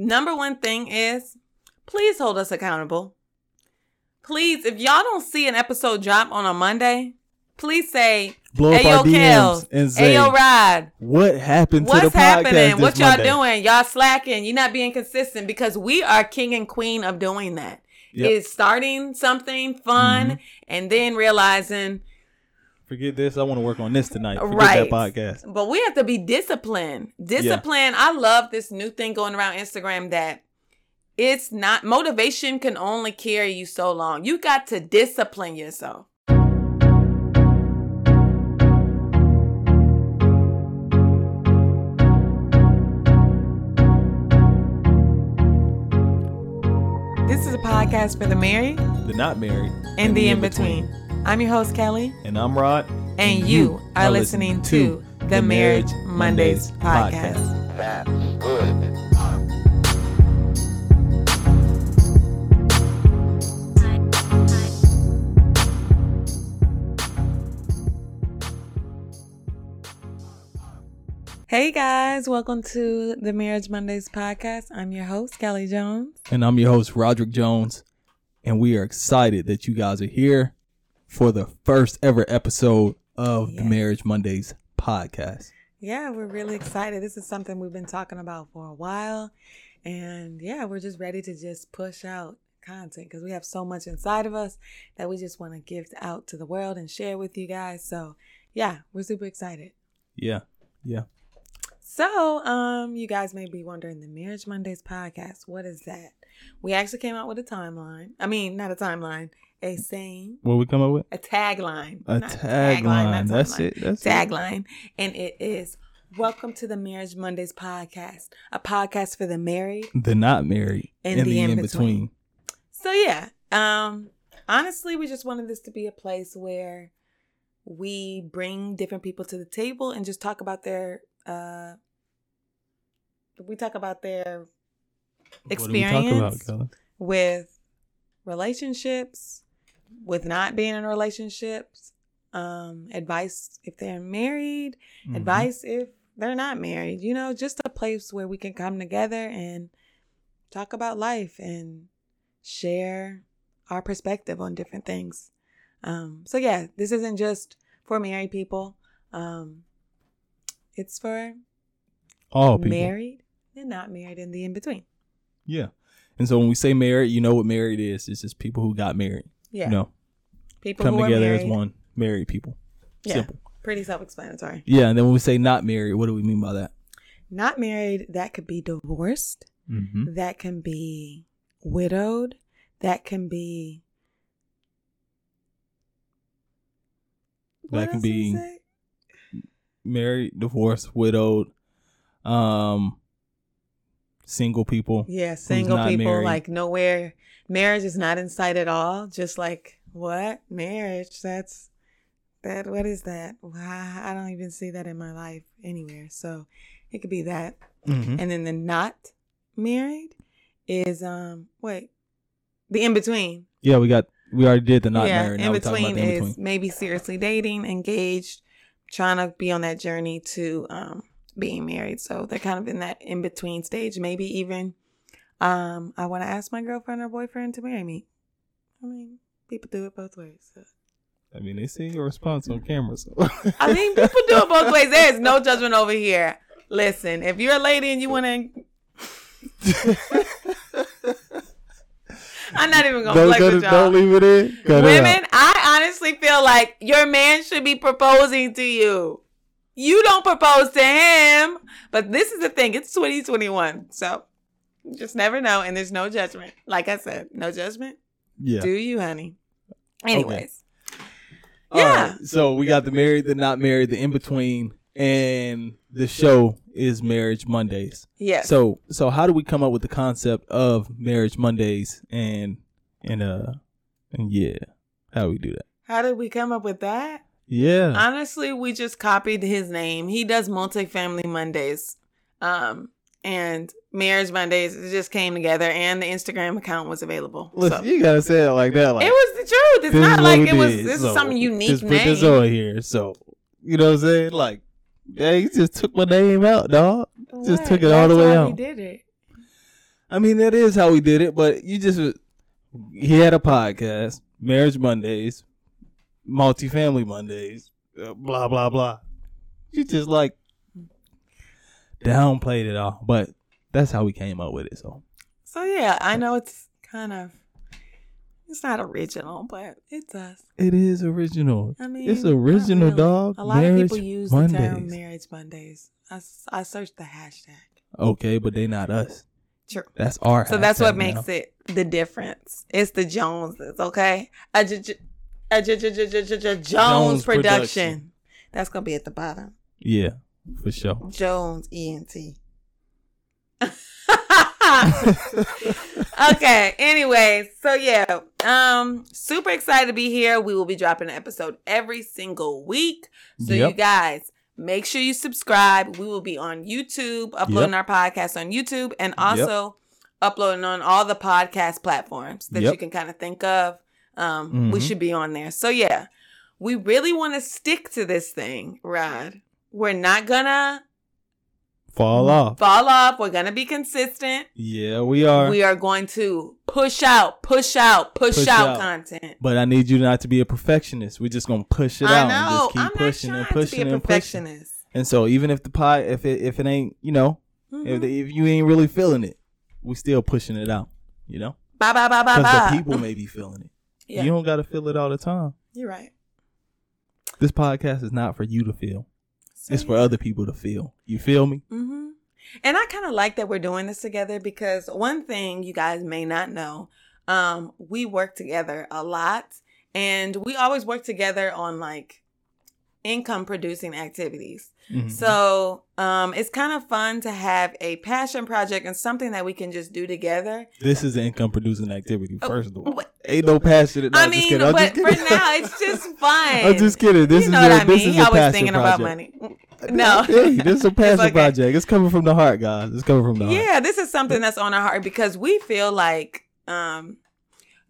number one thing is please hold us accountable. Please, if y'all don't see an episode drop on a Monday, please say, Blow up Ayo, our DMs Kels. and say, Ayo, Rod. what happened to What's the podcast happening? What y'all Monday? doing? Y'all slacking. You're not being consistent because we are king and queen of doing that. Yep. Mm-hmm. Is starting something fun and then realizing, Forget this. I want to work on this tonight. Forget right. that podcast. But we have to be disciplined. Discipline. I love this new thing going around Instagram that it's not motivation can only carry you so long. You got to discipline yourself. This is a podcast for the married The not married and the in between. I'm your host, Kelle. And I'm Rod. And you are listening to the Marriage Mondays podcast. That's good. Hey guys, welcome to the Marriage Mondays podcast. I'm your host, Kelle Jones. And I'm your host, Roddrick Jones. And we are excited that you guys are here for the first ever episode of the Marriage Mondays podcast. Yeah, we're really excited. This is something we've been talking about for a while. And yeah, we're just ready to just push out content because we have so much inside of us that we just want to give out to the world and share with you guys. So yeah, we're super excited. Yeah. Yeah. So, um, you guys may be wondering the Marriage Mondays podcast. What is that? We actually came out with a timeline. I mean, not a timeline, a saying, What we come up with? a tagline. A tagline. not That's it. That's tagline. And it is Welcome to the Marriage Mondays podcast, a podcast for the married. The not married And the in-between. So yeah, um, honestly, we just wanted this to be a place where we bring different people to the table and just talk about their uh we talk about their we talk about, experience with relationships, with not being in relationships, um, advice if they're married, Mhm. advice if they're not married. You know, just a place where we can come together and talk about life and share our perspective on different things. Um, so yeah, this isn't just for married people. Um, it's for All people. married and not married and the in between. Yeah. And so when we say married, you know what married is. It's just people who got married. Yeah, know, people come who are together married. as one. Married people. Yeah, Simple. pretty self-explanatory. Yeah. And then when we say not married, what do we mean by that? Not married, that could be divorced. Mm-hmm. That can be widowed. That can be. What That can be married, divorced, widowed, um, single people. Yeah, single people married. like nowhere. Marriage is not in sight at all. Just like what marriage? That's that. What is that? I don't even see that in my life anywhere. So it could be that. Mm-hmm. And then the not married is um wait the in between. Yeah, we got. We already did the not yeah, married. In between is maybe seriously dating, engaged, trying to be on that journey to um being married. So they're kind of in that in between stage. Maybe even um I want to ask my girlfriend or boyfriend to marry me. I mean, people do it both ways. So. I mean, they see your response on camera. So. I mean, people do it both ways. There is no judgment over here. Listen, if you're a lady and you want to, I'm not even gonna don't, play with y'all. don't leave it in. Cut Women, out. I honestly feel like your man should be proposing to you. You don't propose to him. But this is the thing, it's 2021. So you just never know. And there's no judgment. Like I said, no judgment. Yeah. Do you, honey? Anyways. All Yeah. right, So we got the married, the not married, the in between, and the show is Marriage Mondays. Yeah. So so how do we come up with the concept of Marriage Mondays and and uh and yeah, how do we do that? How did we come up with that? Yeah. Honestly, we just copied his name. He does multifamily Mondays. Um, and marriage Mondays it just came together and the Instagram account was available. Listen, so. you gotta say it like that. Like it was the truth. It's not like it was did, this so is some unique just put name. this on here. So you know what I'm saying? Like, yeah, you just took my name out, dog. Just took it all the way out. did it. I mean, that is how we did it, but you just, he had a podcast, Marriage Mondays, Multifamily Mondays, uh, blah, blah, blah. You just like downplayed it all, but that's how we came up with it. So, So yeah, I know it's kind of it's not original, but it's us. it is original. I mean, it's original, really. dog. A lot Marriage of people use the term Mondays. marriage Mondays. I, I searched the hashtag. Okay, but they not us. True. That's our. So that's what hashtag makes it the difference. It's the Joneses, okay? A j- j- a j- j- j- j- j- j- Jones Jones production. production. That's gonna be at the bottom. Yeah, for sure. Jones ENT. okay. Anyway, so yeah, um, super excited to be here. We will be dropping an episode every single week. So you guys, make sure you subscribe. We will be on YouTube, uploading our podcast on YouTube, and also uploading on all the podcast platforms that Yep. you can kind of think of. Um, we Mhm. should be on there. So yeah, we really want to stick to this thing, Rod. We're not gonna Fall off. fall off. We're gonna be consistent. Yeah, we are. We are going to push out, push out, push, Push out, out. content. but I need you not to be a perfectionist. We're just gonna push it I out know. and just keep I'm pushing and pushing to be a and pushing. perfectionist. And so even if the pie, if it if it ain't, you know, Mhm. if the, if you ain't really feeling it, we're still pushing it out. You know, Bye bye bye bye because the people may be feeling it. Yeah, You don't gotta feel it all the time. you're right. This podcast is not for you to feel. So, It's for other people to feel. You feel me? hmm And I kind of like that we're doing this together because one thing you guys may not know, um, we work together a lot, and we always work together on like income producing activities. Mhm. So um, it's kind of fun to have a passion project and something that we can just do together. this is an income producing activity. First of all, But- ain't no passion. No, I mean, but for now, it's just fun. I'm just kidding. This you is know what I mean. is He a always thinking about money. No, Hey, this is a passion okay. project. It's coming from the heart, guys. It's coming from the heart. yeah, this is something that's on our heart because we feel like. um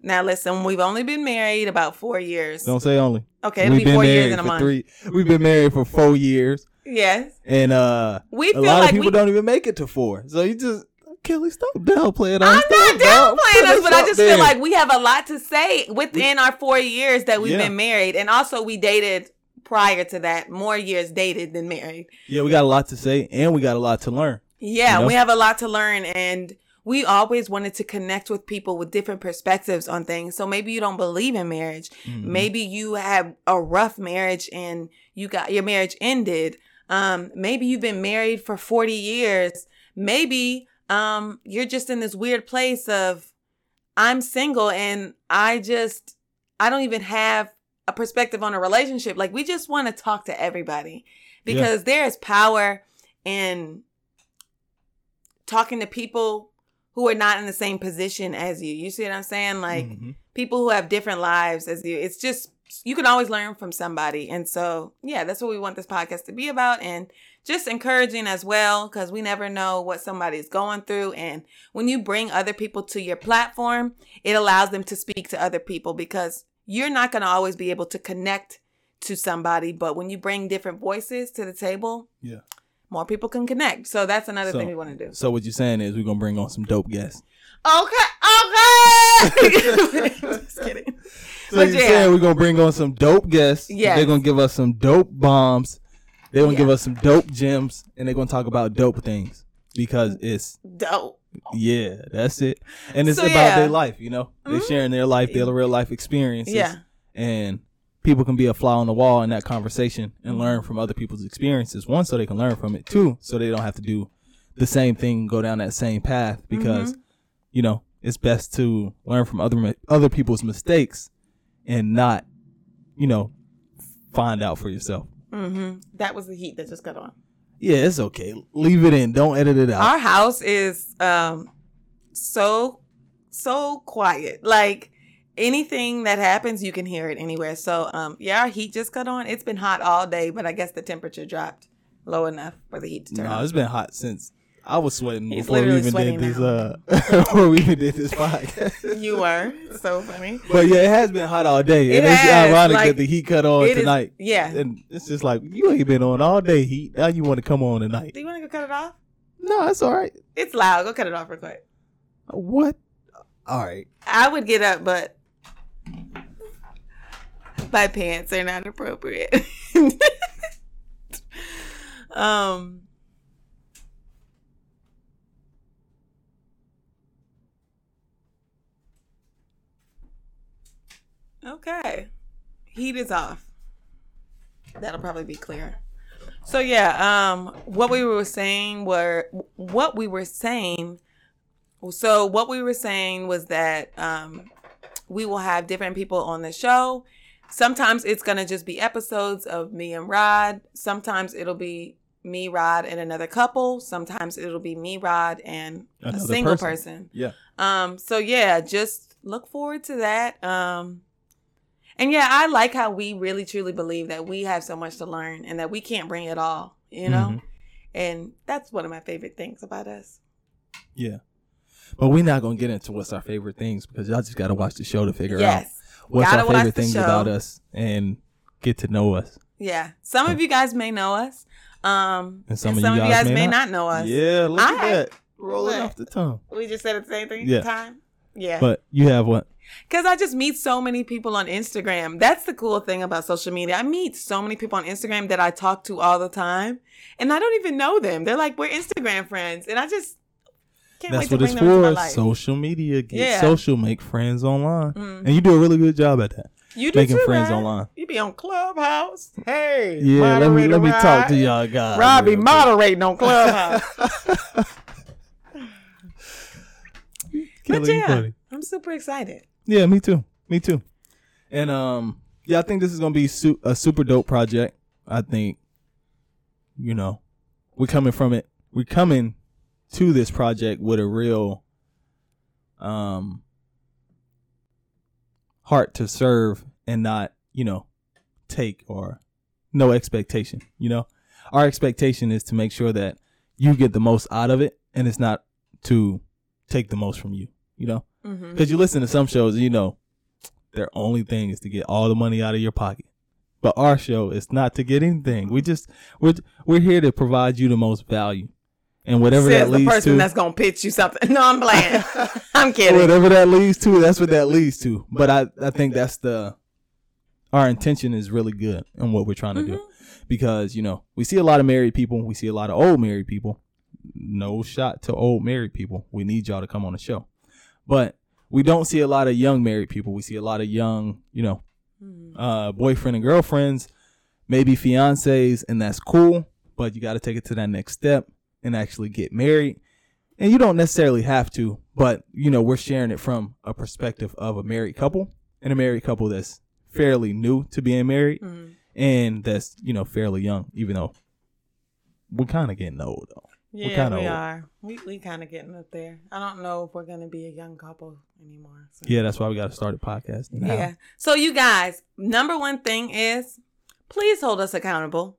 Now, listen, we've only been married about four years. Don't say only. Okay, it'll We've be been four years married in a for month. three. We've been married for four years, Yes, and uh, we a feel lot like of people we. don't even make it to four. So you just Kelle, stop downplaying us. I'm not Stop, dog. downplaying us, but I just there. feel like we have a lot to say within our four years that we've Yeah. been married, and also we dated prior to that, more years dated than married. yeah, we got a lot to say, and we got a lot to learn. Yeah, You know? we have a lot to learn and we always wanted to connect with people with different perspectives on things. So maybe you don't believe in marriage. Mhm. Maybe you had a rough marriage and you got your marriage ended. Um, maybe you've been married for 40 years. Maybe um you're just in this weird place of I'm single and I just I don't even have a perspective on a relationship. Like we just want to talk to everybody because there is power in talking to people who are not in the same position as you. You see what I'm saying? Like Mhm. people who have different lives as you. It's just you can always learn from somebody. And so, yeah, that's what we want this podcast to be about and just encouraging as well cuz we never know what somebody's going through and when you bring other people to your platform, it allows them to speak to other people because you're not going to always be able to connect to somebody, but when you bring different voices to the table, Yeah. More people can connect. So that's another So- thing we want to do. So what you're saying is we're gonna bring on some dope guests. Okay, okay. Just kidding. So But you're yeah. saying we're gonna bring on some dope guests. Yeah, They're gonna give us some dope bombs. They're gonna Yeah. give us some dope gems, and they're gonna talk about dope things because it's Dope. yeah, that's it. And it's So, about yeah. their life. You know, they're Mhm. sharing their life, their real life experiences. Yeah. and people can be a fly on the wall in that conversation and learn from other people's experiences. One, so they can learn from it. Two, so they don't have to do the same thing, go down that same path. Because Mm-hmm. you know it's best to learn from other other people's mistakes and not, you know, find out for yourself. Mm-hmm. That was the heat that just got on. Yeah, it's okay. Leave it in. Don't edit it out. Our house is um so so quiet. Like anything that happens, you can hear it anywhere. So um yeah, our heat just cut on. It's been hot all day, but I guess the temperature dropped low enough for the heat to turn no, on. it's been hot since I was sweating He's before we even did this. now. Uh, before we even did this podcast. You were so funny. But yeah, it has been hot all day. It and it's ironic like, that the heat cut on It is- tonight. yeah. And it's just like you ain't been on all day heat. Now you want to come on tonight. Do you want to go cut it off? No, it's all right. It's loud. Go cut it off real quick. What? All right. I would get up, but my pants are not appropriate. um. Okay. Heat is off. That'll probably be clear. So yeah, um what we were saying were what we were saying so what we were saying was that um we will have different people on the show. Sometimes it's going to just be episodes of me and Rod. Sometimes it'll be me, Rod, and another couple. Sometimes it'll be me, Rod, and Another a single person. person. Yeah. Um, so yeah, just look forward to that. Um, and yeah, I like how we really truly believe that we have so much to learn and that we can't bring it all, you know? Mhm. And that's one of my favorite things about us. Yeah. But we're not gonna get into what's our favorite things because y'all just gotta watch the show to figure out Yes. what's Gotta our favorite things show. about us and get to know us. Yeah. Some of you guys may know us. Um, And some of you guys may may not. not know us. Yeah, look I- at that. Rolling What? off the tongue. We just said the same thing Yeah. time. Yeah. But you have what? Because I just meet so many people on Instagram. That's the cool thing about social media. I meet so many people on Instagram that I talk to all the time, and I don't even know them. They're like, we're Instagram friends. And I just can't That's what it's bring them into my for. Social media. Get Yeah. social, make friends online. Mm. And you do a really good job at that. you do making too, friends online. You be on Clubhouse. Hey. Yeah, let me let me talk to y'all guys. Rob be real quick. moderating on Clubhouse. but yeah, funny. I'm super excited. Yeah, me too. Me too. And um, yeah, I think this is gonna be su- a super dope project. I think, you know, we're coming from it. We're coming to this project with a real um heart to serve and not, you know, take or no expectation. You know, our expectation is to make sure that you get the most out of it, and it's not to take the most from you. You know. Because you listen to some shows, and you know, their only thing is to get all the money out of your pocket. But our show is not to get anything. We just we're we're here to provide you the most value, and whatever Says that the person to, that's gonna pitch you something. No, I'm playing. I'm kidding. whatever that leads to, that's what that leads to. But I I think that's the our intention is really good in what we're trying to do, Mm-hmm. because you know we see a lot of married people, we see a lot of old married people. No shot to old married people. We need y'all to come on the show, but we don't see a lot of young married people. We see a lot of young, you know, Mhm. uh, boyfriend and girlfriends, maybe fiancés, and that's cool. But you got to take it to that next step and actually get married. And you don't necessarily have to, but you know, we're sharing it from a perspective of a married couple and a married couple that's fairly new to being married Mhm. and that's, you know, fairly young, even though we're kind of getting old though. Yeah, kinda we old. are. We we kind of getting up there. I don't know if we're gonna be a young couple anymore. So. Yeah, that's why we got to start a podcast now. Yeah. So you guys, number one thing is please hold us accountable.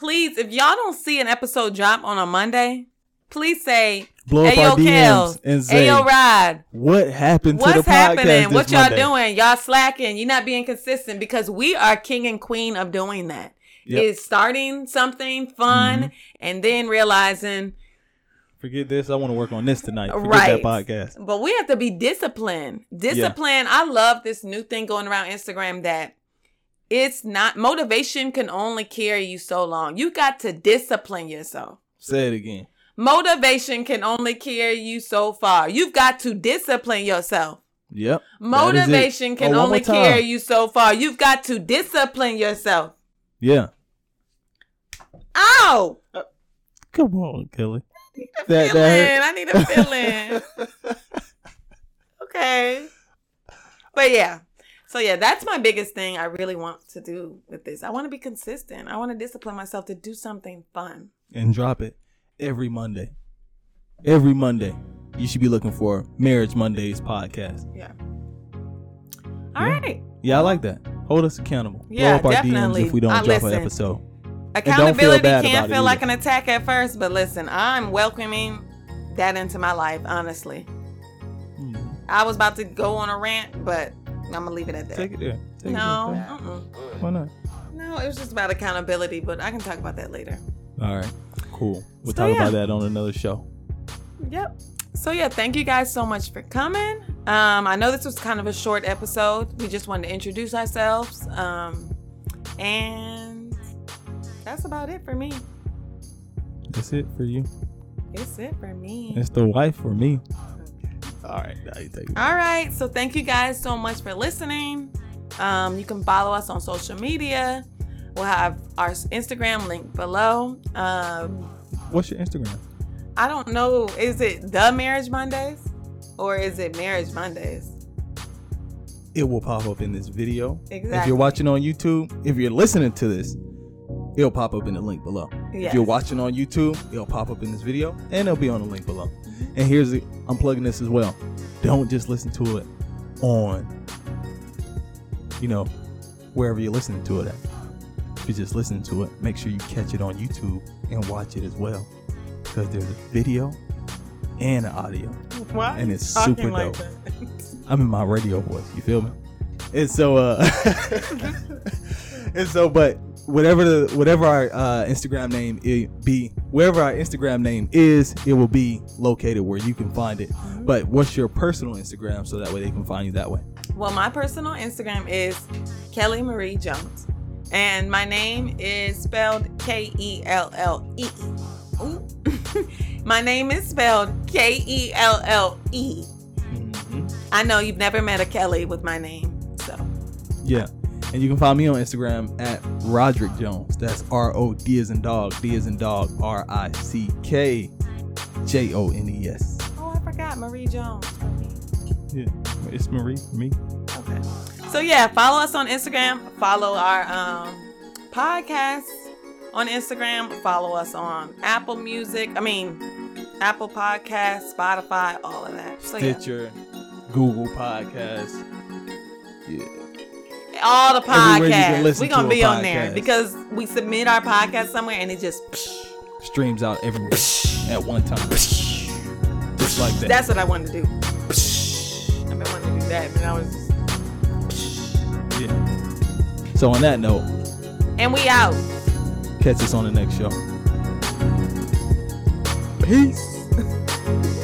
Please, if y'all don't see an episode drop on a Monday, please say, Blow up Ayo our DMs Kels, and say, Ayo Rod, what happened to what's the podcast happening? What y'all Monday? doing? Y'all slacking. You're not being consistent because we are king and queen of doing that. Yep. Is starting something fun Mhm. and then realizing Forget this. I want to work on this tonight. Forget Right. that podcast. But we have to be disciplined. Discipline. I love this new thing going around Instagram that it's not motivation can only carry you so long. You got to discipline yourself. Say it again. Motivation can only carry you so far. You've got to discipline yourself. Yep. Motivation can Oh, only carry you so far. You've got to discipline yourself. Yeah. Ow! Come on, Kelle. A That- feeling. that I need a feeling. okay. But yeah. So yeah, that's my biggest thing I really want to do with this. I want to be consistent. I want to discipline myself to do something fun. and drop it every Monday. Every Monday. You should be looking for Marriage Mondays podcast. Yeah. All Yeah. right. Yeah, I like that. Hold us accountable. Yeah, Blow up our definitely. DMs if we don't I drop listen. an episode. feel Accountability can feel like either. an attack at first, but listen, I'm welcoming that into my life, honestly. Mhm. I was about to go on a rant, but I'm to leave it at that. Take it there. Take no. It uh-uh. Why not? No, it was just about accountability, but I can talk about that later. All right. Cool. We'll So, talk yeah. about that on another show. Yep. So yeah, thank you guys so much for coming. Um, I know this was kind of a short episode. We just wanted to introduce ourselves. Um, and that's about it for me. That's it for you. It's it for me. It's the wife for me. All right, now you take it. All right. So thank you guys so much for listening. Um, you can follow us on social media. We'll have our Instagram link below. Um, What's your Instagram? I don't know. Is it the Marriage Mondays or is it Marriage Mondays? It will pop up in this video. Exactly. If you're watching on YouTube, if you're listening to this, it'll pop up in the link below. Yes. If you're watching on YouTube, it'll pop up in this video and it'll be on the link below. And here's the, I'm plugging this as well. Don't just listen to it on, you know, wherever you're listening to it at. If you're just listening to it, make sure you catch it on YouTube and watch it as well. Because there's a video and an audio. Why And it's super like dope. that? I'm in my radio voice. You feel me? And so, uh, and so, but whatever the whatever our uh, Instagram name be, wherever our Instagram name is, it will be located where you can find it. Mm-hmm. But what's your personal Instagram so that way they can find you that way? Well, my personal Instagram is Kelle Marie Jones. And my name is spelled K E L L E. My name is spelled K E L L E. Mm-hmm. I know you've never met a Kelly with my name, so Yeah. And you can find me on Instagram at Roddrick Jones. That's R O D as in dog, D as in dog, R I C K J O N E S. oh, I forgot Marie Jones. Yeah. It's Marie for me. Okay. So yeah, follow us on Instagram. Follow our um, podcast on Instagram. Follow us on Apple Music. I mean, Apple Podcasts, Spotify, all of that. So yeah, Stitcher, Google Podcasts. All the podcasts. We're gonna to be on there because we submit our podcast somewhere and it just. Streams out everywhere at one time. Just like that. That's what I wanted to do. I've been wanting to do that, but I was. yeah. So on that note, And we out. catch us on the next show. Peace.